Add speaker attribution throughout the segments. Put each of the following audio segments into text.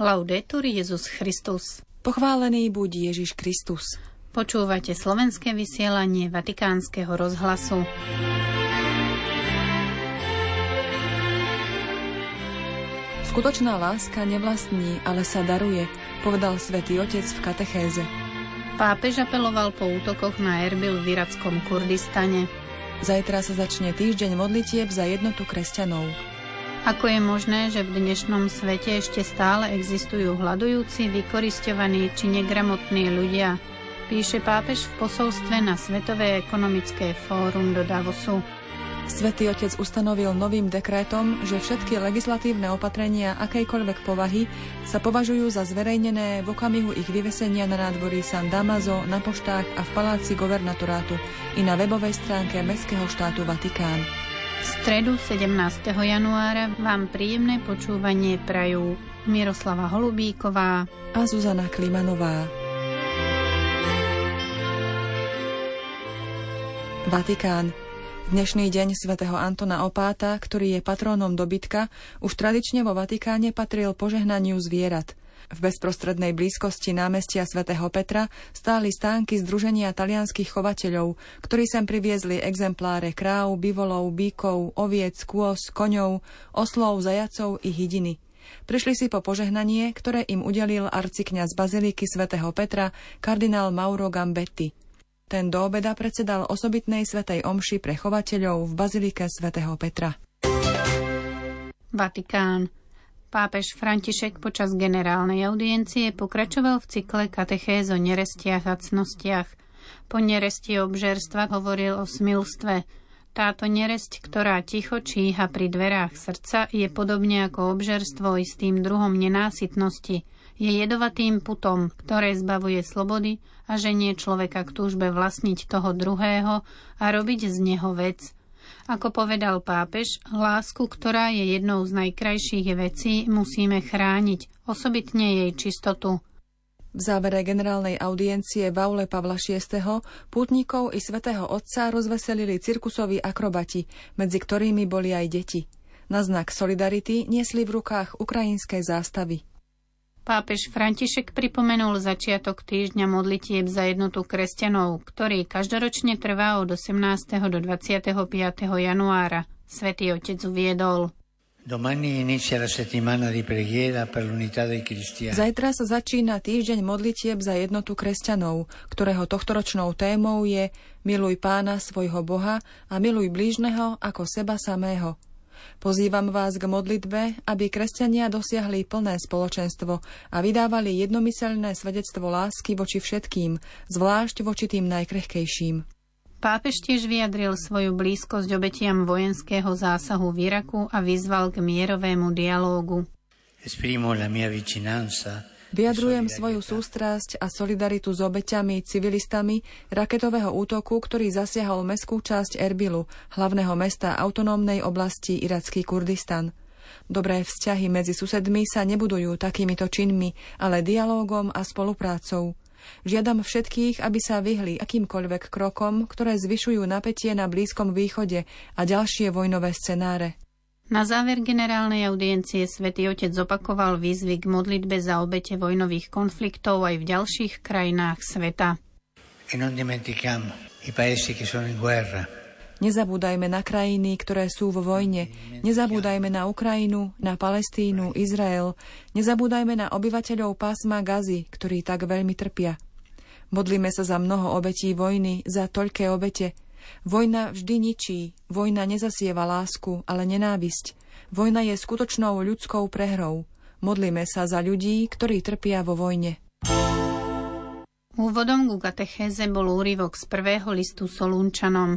Speaker 1: Laudetur Jezus Christus.
Speaker 2: Pochválený buď Ježiš Kristus.
Speaker 1: Počúvate slovenské vysielanie Vatikánskeho rozhlasu.
Speaker 2: Skutočná láska nevlastní, ale sa daruje, povedal svätý Otec v katechéze.
Speaker 1: Pápež apeloval po útokoch na Erbil v irackom Kurdistane.
Speaker 2: Zajtra sa začne týždeň modlitieb za jednotu kresťanov.
Speaker 1: Ako je možné, že v dnešnom svete ešte stále existujú hľadujúci, vykoristovaní či negramotní ľudia, píše pápež v posolstve na Svetové ekonomické fórum do Davosu.
Speaker 2: Svetý otec ustanovil novým dekrétom, že všetky legislatívne opatrenia akejkoľvek povahy sa považujú za zverejnené v okamihu ich vyvesenia na nádvorí San Damazo, na poštách a v paláci guvernatorátu i na webovej stránke Mestského štátu Vatikán.
Speaker 1: Stredu 17. januára vám príjemné počúvanie prajú Miroslava Holubíková
Speaker 2: a Zuzana Klimanová. Vatikán. Dnešný deň svätého Antona Opáta, ktorý je patrónom dobytka, už tradične vo Vatikáne patril požehnaniu zvierat. V bezprostrednej blízkosti námestia svätého Petra stáli stánky Združenia talianských chovateľov, ktorí sem priviezli exempláre kráv, bivolov, bíkov, oviec, kôz, koňov, oslov, zajacov i hydiny. Prišli si po požehnanie, ktoré im udelil arcikňaz Baziliky svätého Petra, kardinál Mauro Gambetti. Ten do obeda predsedal osobitnej svetej omši pre chovateľov v Bazilike svätého Petra.
Speaker 1: Vatikán. Pápež František počas generálnej audiencie pokračoval v cykle katechéz o nerestiach a cnostiach. Po neresti obžerstva hovoril o smilstve. Táto neresť, ktorá ticho číha pri dverách srdca, je podobne ako obžerstvo istým druhom nenásytnosti. Je jedovatým putom, ktoré zbavuje slobody a ženie človeka k túžbe vlastniť toho druhého a robiť z neho vec – ako povedal pápež, lásku, ktorá je jednou z najkrajších vecí, musíme chrániť, osobitne jej čistotu.
Speaker 2: V závere generálnej audiencie v aule Pavla VI. pútnikov i svätého Otca rozveselili cirkusoví akrobati, medzi ktorými boli aj deti. Na znak solidarity niesli v rukách ukrajinské zástavy.
Speaker 1: Pápež František pripomenul začiatok týždňa modlitieb za jednotu kresťanov, ktorý každoročne trvá od 18. do 25. januára. Svetý otec uviedol.
Speaker 2: Zajtra sa začína týždeň modlitieb za jednotu kresťanov, ktorého tohtoročnou témou je Miluj pána svojho Boha a miluj blížneho ako seba samého. Pozývam vás k modlitbe, aby kresťania dosiahli plné spoločenstvo a vydávali jednomyselné svedectvo lásky voči všetkým, zvlášť voči tým najkrehkejším.
Speaker 1: Pápež tiež vyjadril svoju blízkosť obetiam vojenského zásahu v Iraku a vyzval k mierovému dialógu.
Speaker 2: Esprimo la mia vicinanza Vyjadrujem svoju sústrasť a solidaritu s obeťami civilistami raketového útoku, ktorý zasiahol mestskú časť Erbilu, hlavného mesta autonómnej oblasti Iracký Kurdistan. Dobré vzťahy medzi susedmi sa nebudujú takýmito činmi, ale dialógom a spoluprácou. Žiadam všetkých, aby sa vyhli akýmkoľvek krokom, ktoré zvyšujú napätie na Blízkom východe a ďalšie vojnové scenáre.
Speaker 1: Na záver generálnej audiencie svätý Otec zopakoval výzvy k modlitbe za obete vojnových konfliktov aj v ďalších krajinách sveta. E
Speaker 2: Nezabúdajme na krajiny, ktoré sú vo vojne. Nezabúdajme na Ukrajinu, na Palestínu, Izrael. Nezabúdajme na obyvateľov pásma Gazy, ktorí tak veľmi trpia. Modlíme sa za mnoho obetí vojny, za toľké obete – Vojna vždy ničí, vojna nezasieva lásku, ale nenávisť. Vojna je skutočnou ľudskou prehrou. Modlíme sa za ľudí, ktorí trpia vo vojne.
Speaker 1: Úvodom ku katechéze bol úryvok z prvého listu Solúnčanom.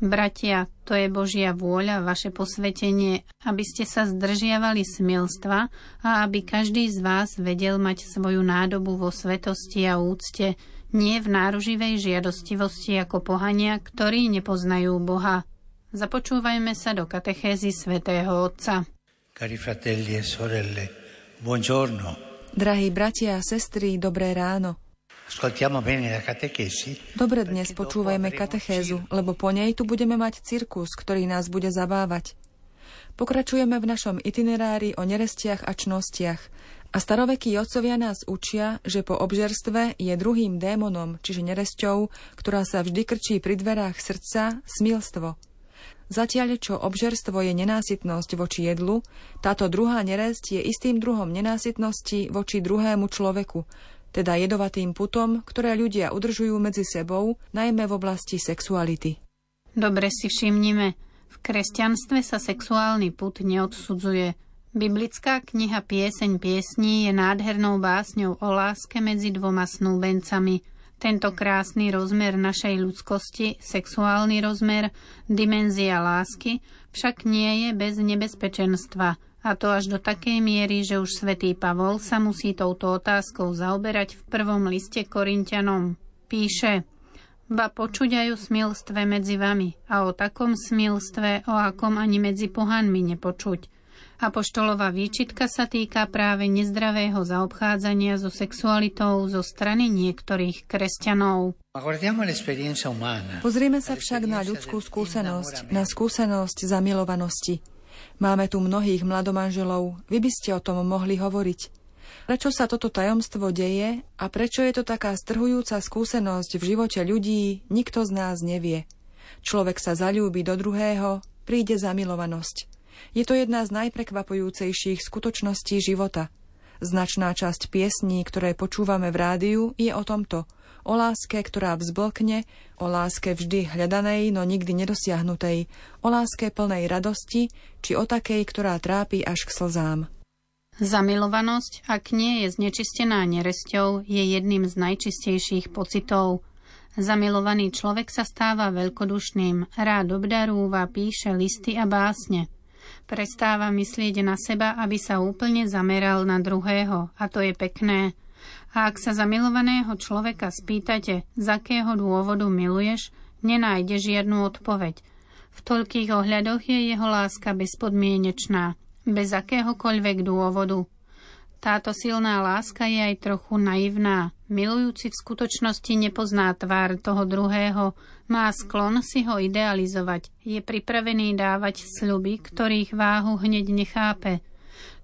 Speaker 1: Bratia, to je Božia vôľa, vaše posvetenie, aby ste sa zdržiavali smilstva a aby každý z vás vedel mať svoju nádobu vo svetosti a úcte, nie v náruživej žiadostivosti ako pohania, ktorí nepoznajú Boha. Započúvajme sa do katechézy svätého Otca. Cari fratelli e sorelle,
Speaker 2: buongiorno. Drahí bratia a sestry, dobré ráno. Dobre dnes počúvajme katechézu, lebo po nej tu budeme mať cirkus, ktorý nás bude zabávať. Pokračujeme v našom itinerári o nerestiach a čnostiach A starovekí otcovia nás učia, že po obžerstve je druhým démonom, čiže neresťou, ktorá sa vždy krčí pri dverách srdca, smilstvo. Zatiaľ, čo obžerstvo je nenásytnosť voči jedlu, táto druhá neresť je istým druhom nenásytnosti voči druhému človeku, teda jedovatým putom, ktoré ľudia udržujú medzi sebou, najmä v oblasti sexuality.
Speaker 1: Dobre si všimnime, v kresťanstve sa sexuálny put neodsudzuje. Biblická kniha Pieseň piesní je nádhernou básňou o láske medzi dvoma snúbencami. Tento krásny rozmer našej ľudskosti, sexuálny rozmer, dimenzia lásky, však nie je bez nebezpečenstva. A to až do takej miery, že už svätý Pavol sa musí touto otázkou zaoberať v prvom liste Korintianom. Píše, ba počuť aj o smilstve medzi vami a o takom smilstve, o akom ani medzi pohanmi nepočuť Apoštolová výčitka sa týka práve nezdravého zaobchádzania so sexualitou zo strany niektorých kresťanov.
Speaker 2: Pozrieme sa však na ľudskú skúsenosť, na skúsenosť zamilovanosti. Máme tu mnohých mladomanželov, vy by ste o tom mohli hovoriť. Prečo sa toto tajomstvo deje a prečo je to taká strhujúca skúsenosť v živote ľudí, nikto z nás nevie. Človek sa zalúbi do druhého, príde zamilovanosť. Je to jedna z najprekvapujúcejších skutočností života. Značná časť piesní, ktoré počúvame v rádiu, je o tomto. O láske, ktorá vzblkne, o láske vždy hľadanej, no nikdy nedosiahnutej, o láske plnej radosti, či o takej, ktorá trápi až k slzám.
Speaker 1: Zamilovanosť, ak nie je znečistená neresťou, je jedným z najčistejších pocitov. Zamilovaný človek sa stáva veľkodušným, rád obdarúva, píše listy a básne – prestáva myslieť na seba, aby sa úplne zameral na druhého. A to je pekné. A ak sa zamilovaného človeka spýtate, z akého dôvodu miluješ, nenájde žiadnu odpoveď. V toľkých ohľadoch je jeho láska bezpodmienečná, bez akéhokoľvek dôvodu. Táto silná láska je aj trochu naivná. Milujúci v skutočnosti nepozná tvár toho druhého, má sklon si ho idealizovať, je pripravený dávať sľuby, ktorých váhu hneď nechápe.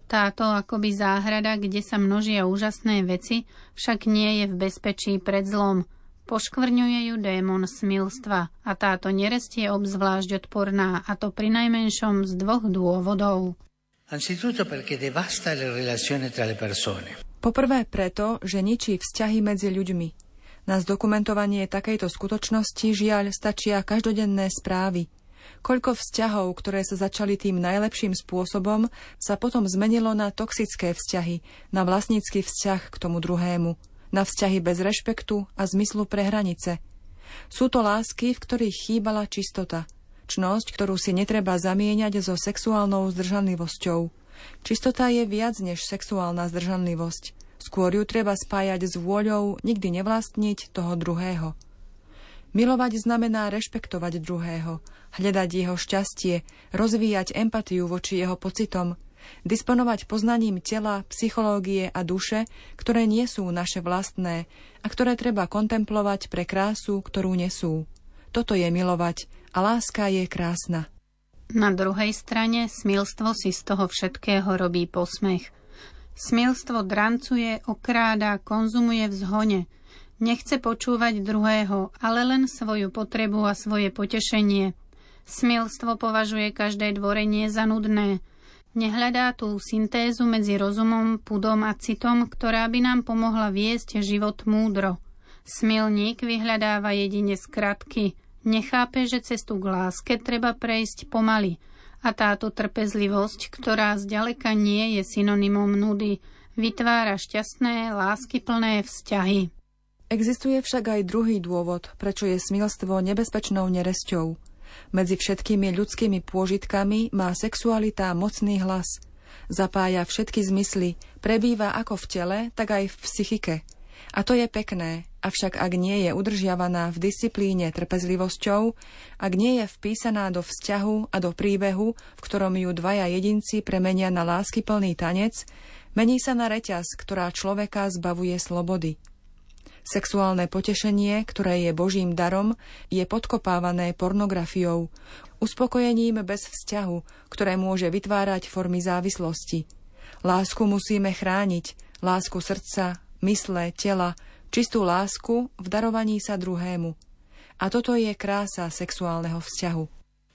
Speaker 1: Táto akoby záhrada, kde sa množia úžasné veci, však nie je v bezpečí pred zlom. Poškvrňuje ju démon smilstva a táto nerest je obzvlášť odporná, a to pri najmenšom z dvoch dôvodov.
Speaker 2: Poprvé preto, že ničí vzťahy medzi ľuďmi. Na zdokumentovanie takejto skutočnosti žiaľ stačia každodenné správy. Koľko vzťahov, ktoré sa začali tým najlepším spôsobom, sa potom zmenilo na toxické vzťahy, na vlastnícky vzťah k tomu druhému, na vzťahy bez rešpektu a zmyslu pre hranice. Sú to lásky, v ktorých chýbala čistota – čnosť, ktorú si netreba zamieňať so sexuálnou zdržanlivosťou. Čistota je viac než sexuálna zdržanlivosť. Skôr ju treba spájať s vôľou nikdy nevlastniť toho druhého. Milovať znamená rešpektovať druhého, hľadať jeho šťastie, rozvíjať empatiu voči jeho pocitom, disponovať poznaním tela, psychológie a duše, ktoré nie sú naše vlastné a ktoré treba kontemplovať pre krásu, ktorú nesú. Toto je milovať a láska je krásna.
Speaker 1: Na druhej strane smilstvo si z toho všetkého robí posmech. Smilstvo drancuje, okráda, konzumuje v zhone. Nechce počúvať druhého, ale len svoju potrebu a svoje potešenie. Smilstvo považuje každé dvorenie za nudné. Nehľadá tú syntézu medzi rozumom, pudom a citom, ktorá by nám pomohla viesť život múdro. Smilník vyhľadáva jedine skratky, Nechápe, že cestu k láske treba prejsť pomaly a táto trpezlivosť, ktorá zďaleka nie je synonymom nudy, vytvára šťastné, láskyplné vzťahy.
Speaker 2: Existuje však aj druhý dôvod, prečo je smilstvo nebezpečnou neresťou. Medzi všetkými ľudskými pôžitkami má sexualita mocný hlas. Zapája všetky zmysly, prebýva ako v tele, tak aj v psychike. A to je pekné, avšak ak nie je udržiavaná v disciplíne trpezlivosťou, ak nie je vpísaná do vzťahu a do príbehu, v ktorom ju dvaja jedinci premenia na láskyplný tanec, mení sa na reťaz, ktorá človeka zbavuje slobody. Sexuálne potešenie, ktoré je Božím darom, je podkopávané pornografiou, uspokojením bez vzťahu, ktoré môže vytvárať formy závislosti – Lásku musíme chrániť, lásku srdca, mysle, tela, čistú lásku v darovaní sa druhému. A toto je krása sexuálneho vzťahu.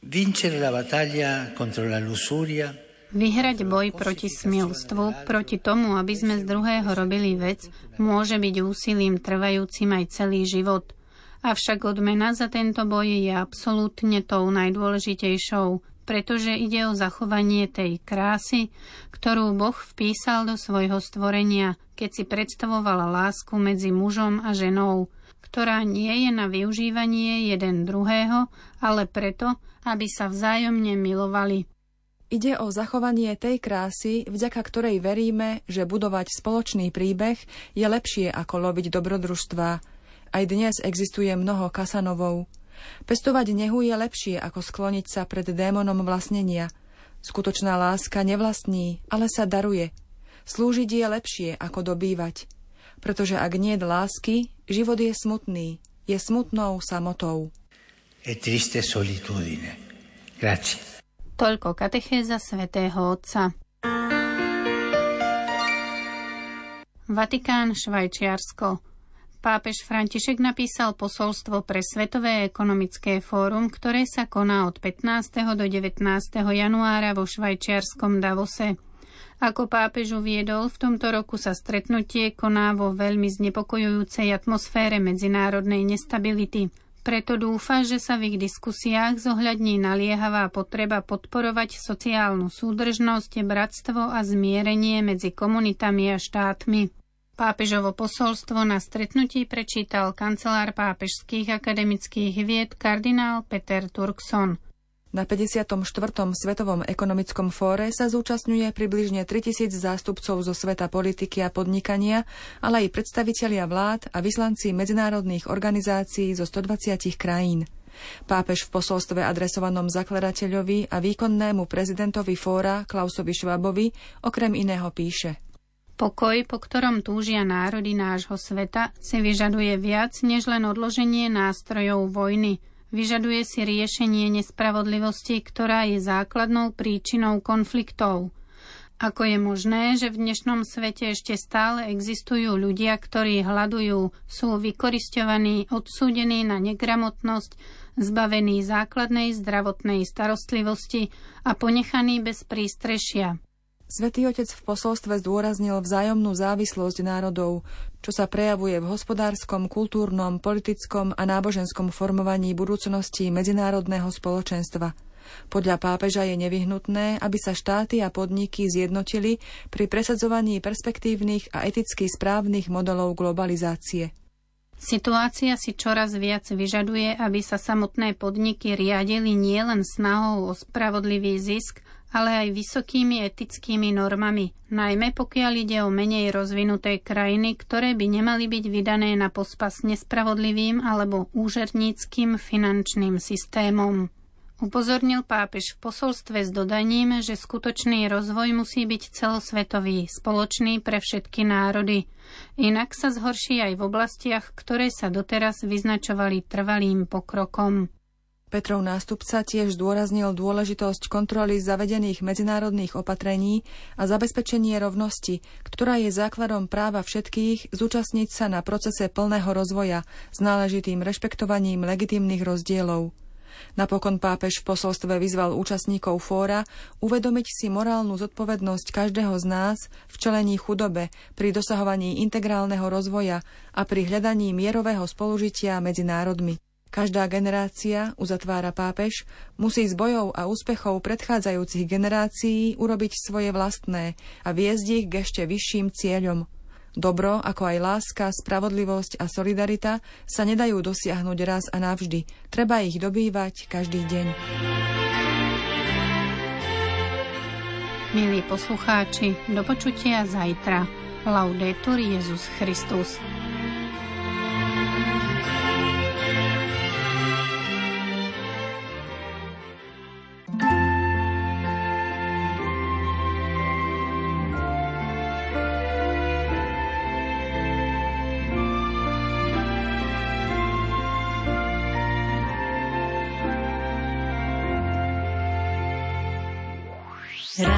Speaker 2: Vincere la battaglia contro la lussuria
Speaker 1: Vyhrať boj proti smilstvu, proti tomu, aby sme z druhého robili vec, môže byť úsilím trvajúcim aj celý život. Avšak odmena za tento boj je absolútne tou najdôležitejšou, pretože ide o zachovanie tej krásy, ktorú Boh vpísal do svojho stvorenia, keď si predstavovala lásku medzi mužom a ženou, ktorá nie je na využívanie jeden druhého, ale preto, aby sa vzájomne milovali.
Speaker 2: Ide o zachovanie tej krásy, vďaka ktorej veríme, že budovať spoločný príbeh je lepšie ako loviť dobrodružstvá. Aj dnes existuje mnoho kasanovov. Pestovať nehu je lepšie ako skloniť sa pred démonom vlastnenia. Skutočná láska nevlastní, ale sa daruje. Slúžiť je lepšie ako dobývať. Pretože ak nie je lásky, život je smutný, je smutnou samotou. E triste solitudine.
Speaker 1: Grazie. Toľko katechéza svätého Otca. Vatikán, Švajčiarsko. Pápež František napísal posolstvo pre Svetové ekonomické fórum, ktoré sa koná od 15. do 19. januára vo švajčiarskom Davose. Ako pápež uviedol, v tomto roku sa stretnutie koná vo veľmi znepokojujúcej atmosfére medzinárodnej nestability. Preto dúfa, že sa v ich diskusiách zohľadní naliehavá potreba podporovať sociálnu súdržnosť, bratstvo a zmierenie medzi komunitami a štátmi. Pápežovo posolstvo na stretnutí prečítal kancelár pápežských akademických vied kardinál Peter Turkson.
Speaker 2: Na 54. Svetovom ekonomickom fóre sa zúčastňuje približne 3000 zástupcov zo sveta politiky a podnikania, ale aj predstavitelia vlád a vyslanci medzinárodných organizácií zo 120 krajín. Pápež v posolstve adresovanom zakladateľovi a výkonnému prezidentovi fóra Klausovi Švabovi okrem iného píše
Speaker 1: Pokoj, po ktorom túžia národy nášho sveta, si vyžaduje viac než len odloženie nástrojov vojny – Vyžaduje si riešenie nespravodlivosti, ktorá je základnou príčinou konfliktov. Ako je možné, že v dnešnom svete ešte stále existujú ľudia, ktorí hľadujú, sú vykoristovaní, odsúdení na negramotnosť, zbavení základnej zdravotnej starostlivosti a ponechaní bez prístrešia.
Speaker 2: Svetý Otec v posolstve zdôraznil vzájomnú závislosť národov, čo sa prejavuje v hospodárskom, kultúrnom, politickom a náboženskom formovaní budúcnosti medzinárodného spoločenstva. Podľa pápeža je nevyhnutné, aby sa štáty a podniky zjednotili pri presadzovaní perspektívnych a eticky správnych modelov globalizácie.
Speaker 1: Situácia si čoraz viac vyžaduje, aby sa samotné podniky riadili nielen snahou o spravodlivý zisk, ale aj vysokými etickými normami, najmä pokiaľ ide o menej rozvinuté krajiny, ktoré by nemali byť vydané na pospas nespravodlivým alebo úžerníckým finančným systémom. Upozornil pápež v posolstve s dodaním, že skutočný rozvoj musí byť celosvetový, spoločný pre všetky národy. Inak sa zhorší aj v oblastiach, ktoré sa doteraz vyznačovali trvalým pokrokom.
Speaker 2: Petrov nástupca tiež zdôraznil dôležitosť kontroly zavedených medzinárodných opatrení a zabezpečenie rovnosti, ktorá je základom práva všetkých zúčastniť sa na procese plného rozvoja s náležitým rešpektovaním legitímnych rozdielov. Napokon pápež v posolstve vyzval účastníkov fóra uvedomiť si morálnu zodpovednosť každého z nás v čelení chudobe, pri dosahovaní integrálneho rozvoja a pri hľadaní mierového spolužitia medzi národmi. Každá generácia, uzatvára pápež, musí z bojov a úspechov predchádzajúcich generácií urobiť svoje vlastné a viesť ich k ešte vyšším cieľom. Dobro, ako aj láska, spravodlivosť a solidarita sa nedajú dosiahnuť raz a navždy. Treba ich dobývať každý deň.
Speaker 1: Milí poslucháči, do počutia zajtra. Laudetur Jezus Christus.